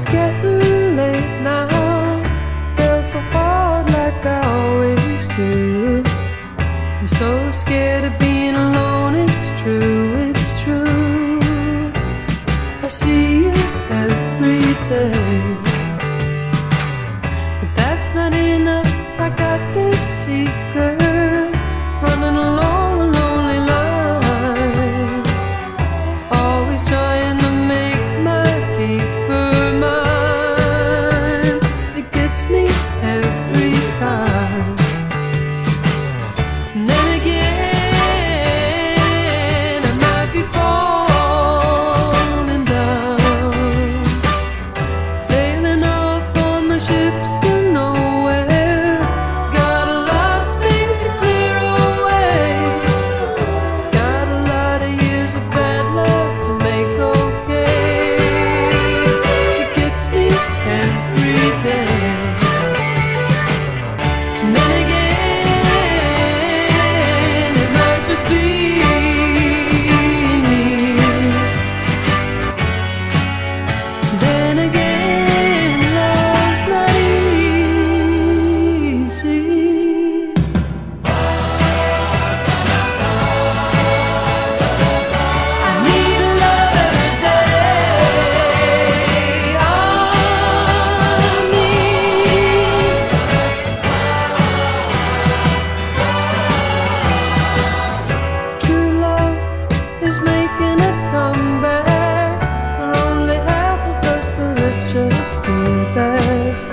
It's getting late now. Feel so hard like I always do. I'm so scared of being alone. whisper back.